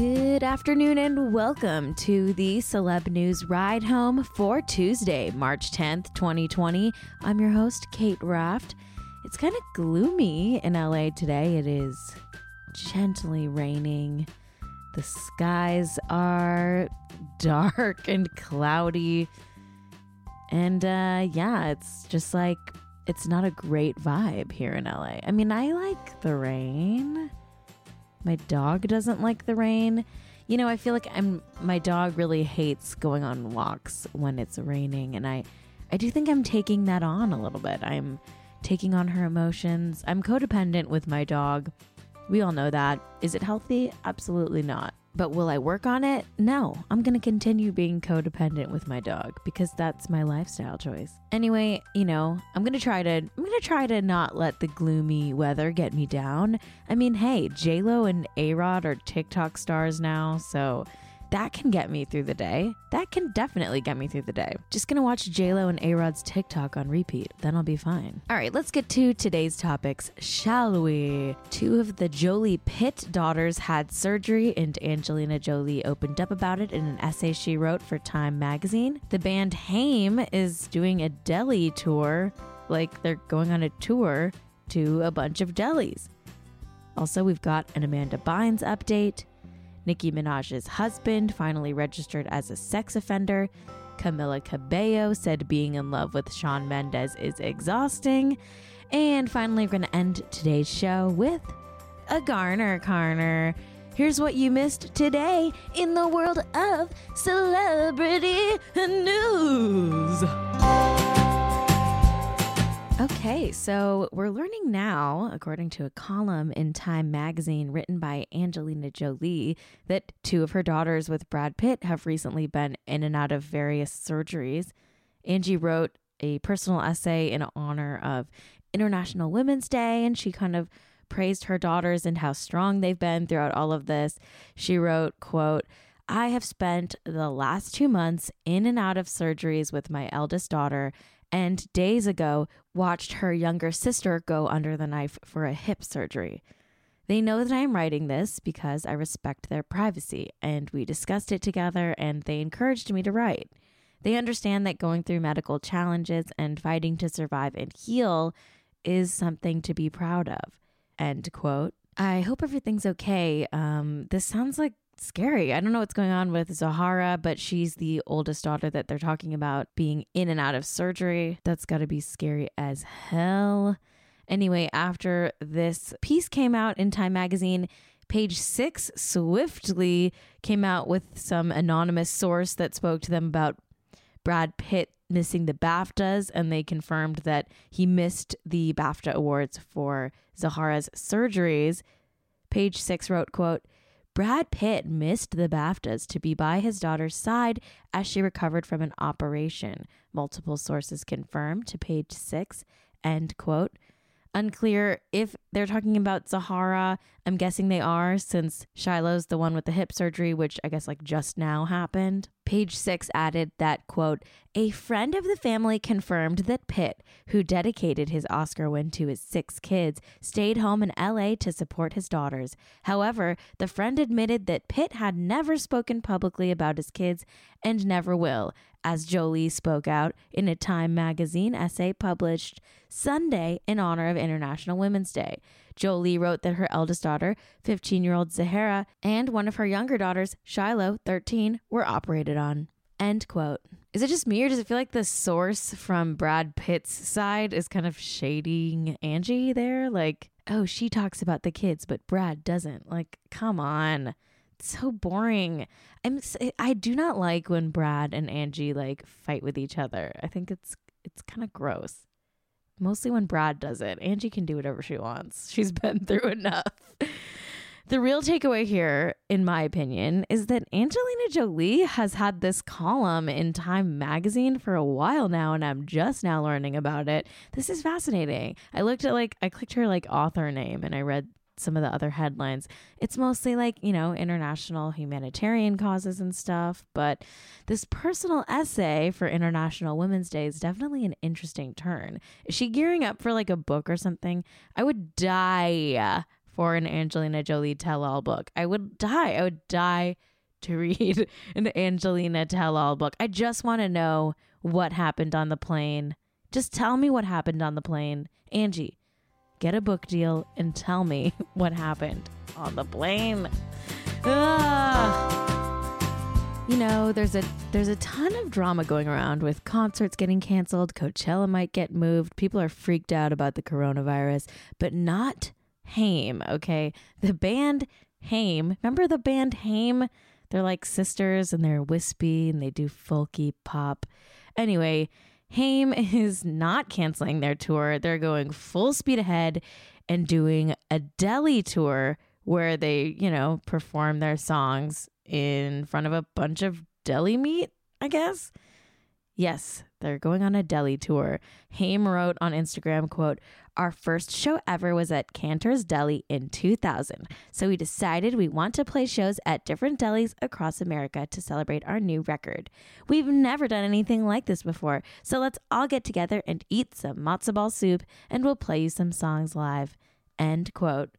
Good afternoon and welcome to the Celeb News Ride Home for Tuesday, March 10th, 2020. I'm your host, Cait Raft. It's kind of gloomy in LA today. It is gently raining. The skies are dark and cloudy. And uh, yeah, it's just like, it's not a great vibe here in LA. I mean, I like the rain. My dog doesn't like the rain. You know, I feel like I'm my dog really hates going on walks when it's raining and I I do think I'm taking that on a little bit. I'm taking on her emotions. I'm codependent with my dog. We all know that. Is it healthy? Absolutely not. But will I work on it? No. I'm going to continue being codependent with my dog because that's my lifestyle choice. Anyway, you know, I'm going to try to I'm going to try to not let the gloomy weather get me down. I mean, hey, J-Lo and A-Rod are TikTok stars now, so that can get me through the day. That can definitely get me through the day. Just gonna watch JLo and A Rod's TikTok on repeat. Then I'll be fine. All right, let's get to today's topics, shall we? Two of the Jolie Pitt daughters had surgery, and Angelina Jolie opened up about it in an essay she wrote for Time magazine. The band Haim is doing a deli tour, like they're going on a tour to a bunch of delis. Also, we've got an Amanda Bynes update. Nicki Minaj's husband finally registered as a sex offender. Camila Cabello said being in love with Shawn Mendes is exhausting. And finally, we're going to end today's show with a Garner Carner. Here's what you missed today in the world of celebrity news. Okay, so we're learning now, according to a column in Time magazine written by Angelina Jolie, that two of her daughters with Brad Pitt have recently been in and out of various surgeries. Angie wrote a personal essay in honor of International Women's Day, and she kind of praised her daughters and how strong they've been throughout all of this. She wrote, quote, I have spent the last two months in and out of surgeries with my eldest daughter and days ago watched her younger sister go under the knife for a hip surgery. They know that I am writing this because I respect their privacy, and we discussed it together, and they encouraged me to write. They understand that going through medical challenges and fighting to survive and heal is something to be proud of. End quote. I hope everything's okay. Um, this sounds like scary. I don't know what's going on with Zahara, but she's the oldest daughter that they're talking about being in and out of surgery. That's got to be scary as hell. Anyway, after this piece came out in Time magazine, page six swiftly came out with some anonymous source that spoke to them about Brad Pitt missing the BAFTAs, and they confirmed that he missed the BAFTA awards for Zahara's surgeries. Page six wrote, quote, Brad Pitt missed the BAFTAs to be by his daughter's side as she recovered from an operation. Multiple sources confirmed to page six. End quote. Unclear if they're talking about Zahara. I'm guessing they are, since Shiloh's the one with the hip surgery, which I guess like just now happened. Page six added that, quote, a friend of the family confirmed that Pitt, who dedicated his Oscar win to his six kids, stayed home in LA to support his daughters. However, the friend admitted that Pitt had never spoken publicly about his kids and never will, as Jolie spoke out in a Time magazine essay published Sunday in honor of International Women's Day. Jolie wrote that her eldest daughter, 15 year old Zahara, and one of her younger daughters, Shiloh, 13, were operated on. End quote. Is it just me or does it feel like the source from Brad Pitt's side is kind of shading Angie there? Like, oh, she talks about the kids, but Brad doesn't. Like, come on. It's so boring. I'm I do not like when Brad and Angie like fight with each other. I think it's it's kind of gross. Mostly when Brad does it. Angie can do whatever she wants. She's been through enough. The real takeaway here, in my opinion, is that Angelina Jolie has had this column in Time magazine for a while now, and I'm just now learning about it. This is fascinating. I looked at like, I clicked her like author name and I read some of the other headlines. It's mostly like, you know, international humanitarian causes and stuff. But this personal essay for International Women's Day is definitely an interesting turn. Is she gearing up for like a book or something? I would die for an Angelina Jolie tell all book. I would die. I would die to read an Angelina tell all book. I just want to know what happened on the plane. Just tell me what happened on the plane. Angie, get a book deal and tell me what happened on the plane. You know, there's a there's a ton of drama going around with concerts getting canceled, Coachella might get moved. People are freaked out about the coronavirus, but not Haim, okay? The band Haim, remember the band Haim? They're like sisters and they're wispy and they do folky pop. Anyway, Haim is not canceling their tour. They're going full speed ahead and doing a deli tour where they, you know, perform their songs in front of a bunch of deli meat, I guess. Yes, they're going on a deli tour. Haim wrote on Instagram, quote, Our first show ever was at Canter's Deli in 2000. So we decided we want to play shows at different delis across America to celebrate our new record. We've never done anything like this before. So let's all get together and eat some matzo ball soup and we'll play you some songs live. End quote.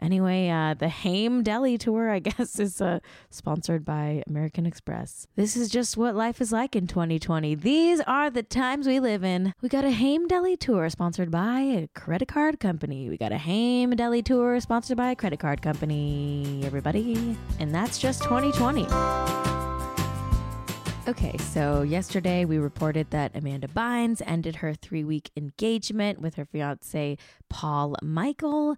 Anyway, uh, the Haim Deli tour, I guess, is uh, sponsored by American Express. This is just what life is like in 2020. These are the times we live in. We got a Haim Deli tour sponsored by a credit card company. We got a Haim Deli tour sponsored by a credit card company, everybody. And that's just 2020. Okay, so yesterday we reported that Amanda Bynes ended her three week engagement with her fiance, Paul Michael.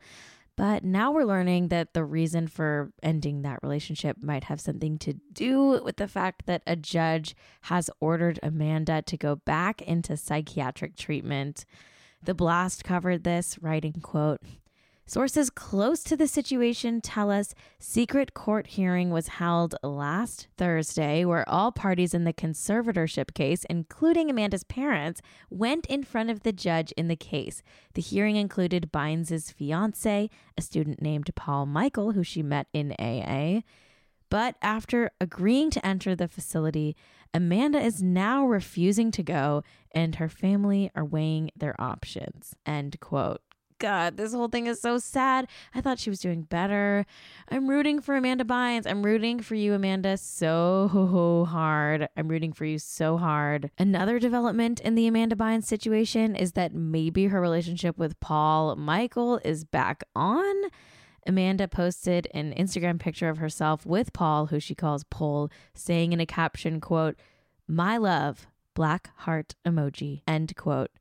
But now we're learning that the reason for ending that relationship might have something to do with the fact that a judge has ordered Amanda to go back into psychiatric treatment. The Blast covered this, writing, quote, Sources close to the situation tell us secret court hearing was held last Thursday where all parties in the conservatorship case, including Amanda's parents, went in front of the judge in the case. The hearing included Bynes's fiance, a student named Paul Michael who she met in AA. But after agreeing to enter the facility, Amanda is now refusing to go and her family are weighing their options. End quote. God, this whole thing is so sad. I thought she was doing better. I'm rooting for Amanda Bynes. I'm rooting for you, Amanda, so hard. I'm rooting for you so hard. Another development in the Amanda Bynes situation is that maybe her relationship with Paul Michael is back on. Amanda posted an Instagram picture of herself with Paul, who she calls Paul, saying in a caption, quote, My love, black heart emoji, end quote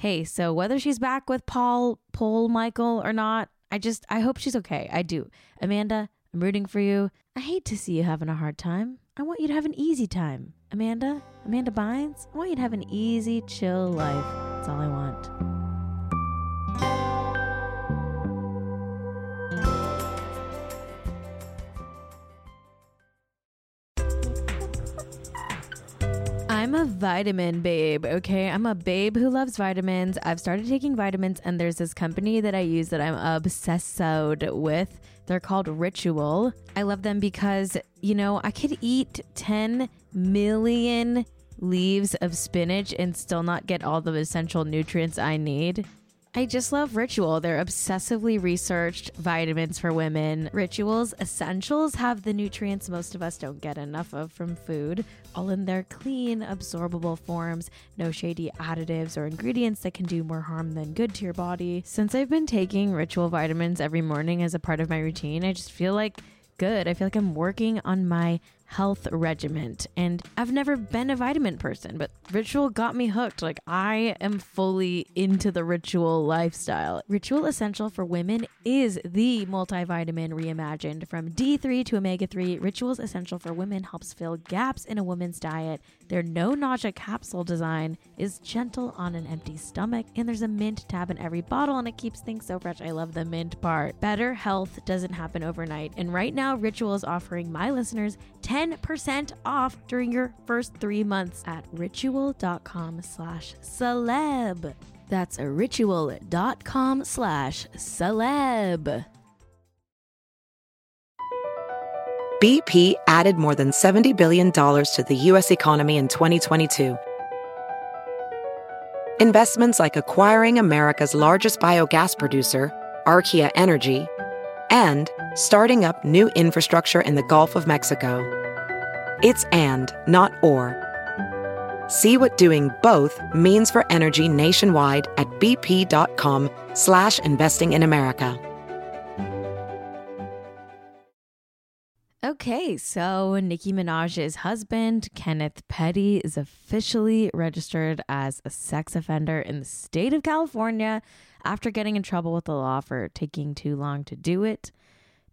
hey, so whether she's back with Paul, Paul, Michael or not, I just, I hope she's okay. I do. Amanda, I'm rooting for you. I hate to see you having a hard time. I want you to have an easy time. Amanda, Amanda Bynes, I want you to have an easy, chill life. That's all I want. I'm a vitamin babe, okay? I'm a babe who loves vitamins. I've started taking vitamins, and there's this company that I use that I'm obsessed with. They're called Ritual. I love them because, you know, I could eat 10 million leaves of spinach and still not get all the essential nutrients I need. I just love Ritual. They're obsessively researched vitamins for women. Ritual's essentials have the nutrients most of us don't get enough of from food, all in their clean, absorbable forms, no shady additives or ingredients that can do more harm than good to your body. Since I've been taking Ritual vitamins every morning as a part of my routine, I just feel like good. I feel like I'm working on my health regiment. And I've never been a vitamin person, but Ritual got me hooked. Like I am fully into the Ritual lifestyle. Ritual Essential for Women is the multivitamin reimagined from D3 to omega 3. Ritual's Essential for Women helps fill gaps in a woman's diet. Their no nausea capsule design is gentle on an empty stomach, and there's a mint tab in every bottle, and it keeps things so fresh. I love the mint part. Better health doesn't happen overnight, and right now, Ritual is offering my listeners 10 10% off during your first three months at ritual.com slash celeb. That's ritual.com slash celeb. BP added more than $70 billion to the U.S. economy in 2022. Investments like acquiring America's largest biogas producer, Archaea Energy, and starting up new infrastructure in the Gulf of Mexico. It's and, not or. See what doing both means for energy nationwide at bp.com slash investing in America. Okay, so Nicki Minaj's husband, Kenneth Petty, is officially registered as a sex offender in the state of California after getting in trouble with the law for taking too long to do it.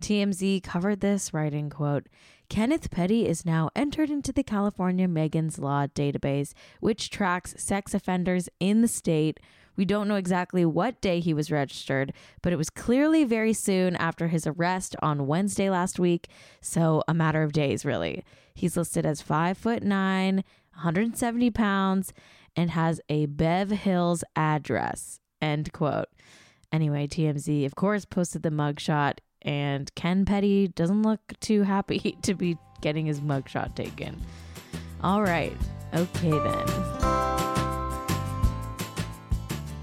TMZ covered this, writing, quote, Kenneth Petty is now entered into the California Megan's Law database, which tracks sex offenders in the state. We don't know exactly what day he was registered, but it was clearly very soon after his arrest on Wednesday last week, so a matter of days, really. He's listed as five foot nine, 170 pounds, and has a Bev Hills address. End quote. Anyway, TMZ, of course, posted the mugshot and Ken Petty doesn't look too happy to be getting his mugshot taken. All right, okay then.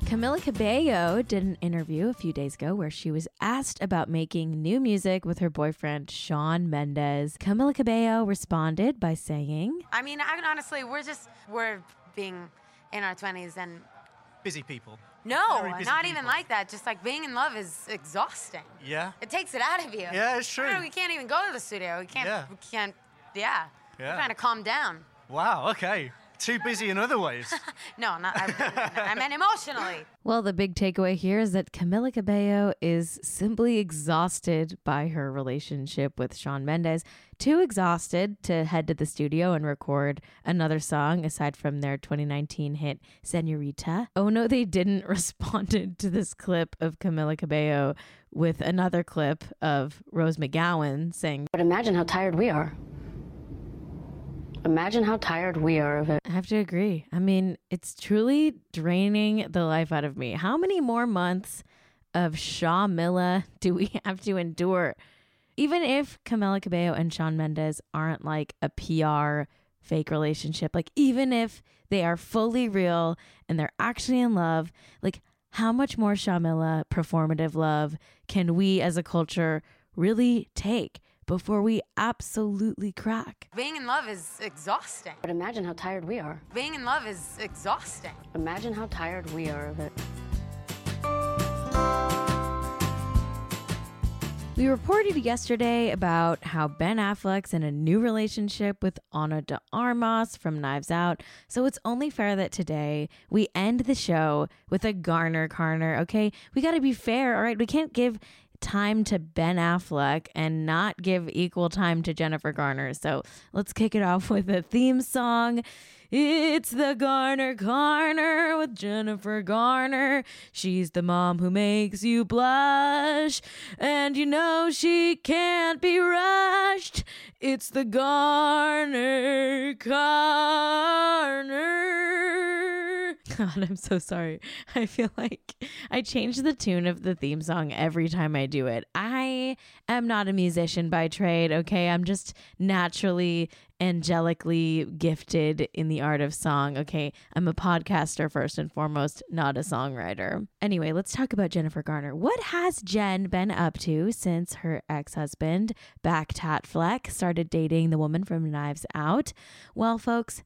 Camila Cabello did an interview a few days ago where she was asked about making new music with her boyfriend Shawn Mendes. Camila Cabello responded by saying, I mean, I, honestly, we're just we're being in our 20s and busy people. No, not even like that. Just like being in love is exhausting. Yeah. It takes it out of you. Yeah, it's true. We can't even go to the studio. We can't. Yeah. We can't. Yeah. We're Yeah. trying to calm down. Wow. Okay. Too busy in other ways. No, not. I, I meant emotionally. Well, the big takeaway here is that Camila Cabello is simply exhausted by her relationship with Shawn Mendes, too exhausted to head to the studio and record another song aside from their 2019 hit Senorita. Oh no, they didn't responded to this clip of Camila Cabello with another clip of Rose McGowan saying, But imagine how tired we are. Imagine how tired we are of it. I have to agree. I mean, it's truly draining the life out of me. How many more months of Shaw Milla do we have to endure? Even if Camila Cabello and Shawn Mendes aren't like a PR fake relationship, like even if they are fully real and they're actually in love, like how much more Shamila performative love can we as a culture really take before we absolutely crack? Being in love is exhausting. But imagine how tired we are. Being in love is exhausting. Imagine how tired we are of it. We reported yesterday about how Ben Affleck's in a new relationship with Ana de Armas from Knives Out. So it's only fair that today we end the show with a Garner Carner, okay? We got to be fair, all right? We can't give time to Ben Affleck and not give equal time to Jennifer Garner. So let's kick it off with a theme song. It's the Garner Garner with Jennifer Garner. She's the mom who makes you blush, and you know she can't be rushed. It's the Garner Garner. God, I'm so sorry. I feel like I change the tune of the theme song every time I do it. I am not a musician by trade, okay? I'm just naturally angelically gifted in the art of song. Okay, I'm a podcaster first and foremost, not a songwriter. Anyway, let's talk about Jennifer Garner. What has Jen been up to since her ex husband, Back Tat Fleck, started dating the woman from Knives Out? Well, folks,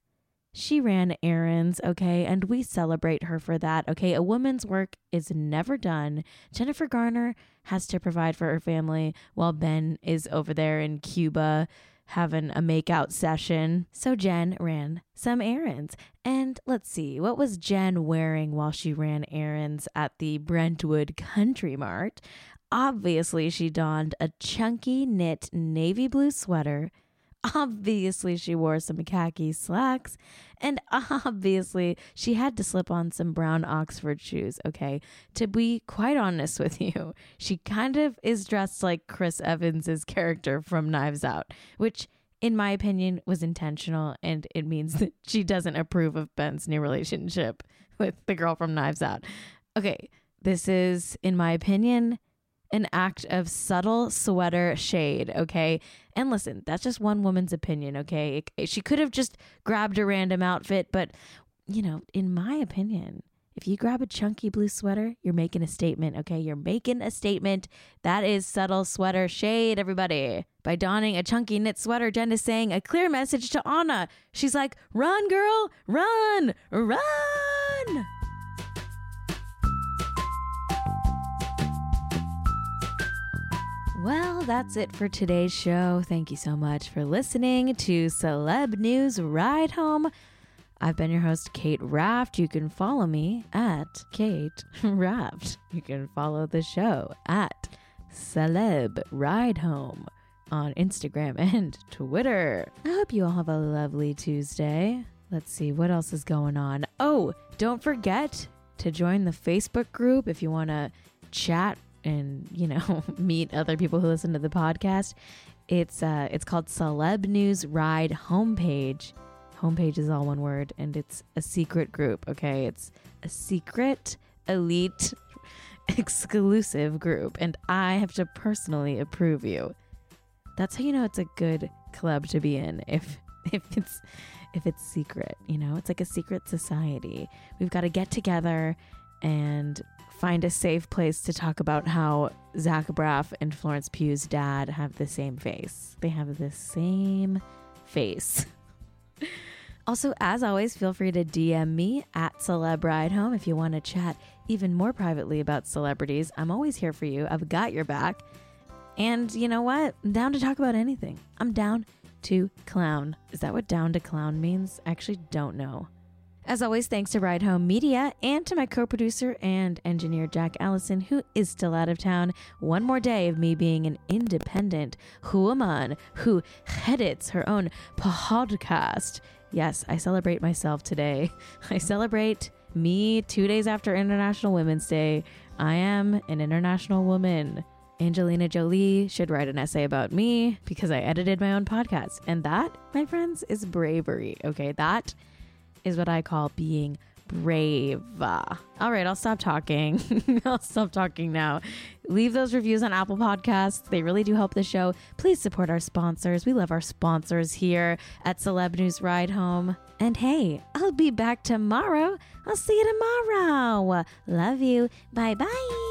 she ran errands, okay, and we celebrate her for that, okay? A woman's work is never done. Jennifer Garner has to provide for her family while Ben is over there in Cuba having a makeout session. So Jen ran some errands. And let's see, what was Jen wearing while she ran errands at the Brentwood Country Mart? Obviously, she donned a chunky knit navy blue sweater. Obviously, she wore some khaki slacks. And obviously, she had to slip on some brown Oxford shoes, okay? To be quite honest with you, she kind of is dressed like Chris Evans's character from Knives Out, which in my opinion was intentional and it means that she doesn't approve of Ben's new relationship with the girl from Knives Out. Okay, this is in my opinion an act of subtle sweater shade, okay? And listen, that's just one woman's opinion, okay? She could have just grabbed a random outfit, but you know, in my opinion, If you grab a chunky blue sweater, you're making a statement, okay? You're making a statement. That is subtle sweater shade, everybody. By donning a chunky knit sweater, Jen is saying a clear message to Ana. She's like, run, girl, run, run. Well, that's it for today's show. Thank you so much for listening to Celeb News Ride Home. I've been your host, Cait Raft. You can follow me at Cait Raft. You can follow the show at Celeb Ride Home on Instagram and Twitter. I hope you all have a lovely Tuesday. Let's see what else is going on. Oh, don't forget to join the Facebook group if you want to chat and you know meet other people who listen to the podcast. It's uh, it's called Celeb News Ride Homepage. Homepage is all one word, and it's a secret group. Okay, it's a secret elite exclusive group, and I have to personally approve you. That's how you know it's a good club to be in. If if it's if it's secret, you know, it's like a secret society. We've got to get together and find a safe place to talk about how Zach Braff and Florence Pugh's dad have the same face. They have the same face. also, as always, feel free to DM me at Celeb Ride Home if you want to chat even more privately about celebrities. I'm always here for you. I've got your back. And you know what? I'm down to talk about anything. I'm down to clown. Is that what down to clown means? I actually don't know. As always, thanks to Ride Home Media and to my co producer and engineer Jack Allison, who is still out of town. One more day of me being an independent woman who edits her own podcast. Yes, I celebrate myself today. I celebrate me two days after International Women's Day. I am an international woman. Angelina Jolie should write an essay about me because I edited my own podcast. And that, my friends, is bravery. Okay, that is what I call being brave. All right, I'll stop talking. I'll stop talking now. Leave those reviews on Apple Podcasts. They really do help the show. Please support our sponsors. We love our sponsors here at Celeb News Ride Home. And hey, I'll be back tomorrow. I'll see you tomorrow. Love you. Bye bye.